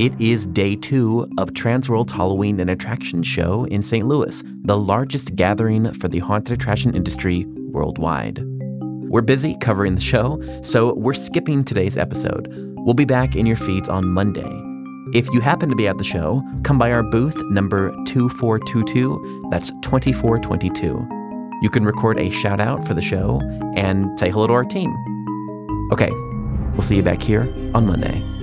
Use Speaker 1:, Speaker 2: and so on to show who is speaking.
Speaker 1: It is day two of Transworld's Halloween and Attraction Show in St. Louis, the largest gathering for the haunted attraction industry worldwide. We're busy covering the show, so we're skipping today's episode. We'll be back in your feeds on Monday. If you happen to be at the show, come by our booth number 2422. That's 2422. You can record a shout out for the show and say hello to our team. Okay, we'll see you back here on Monday.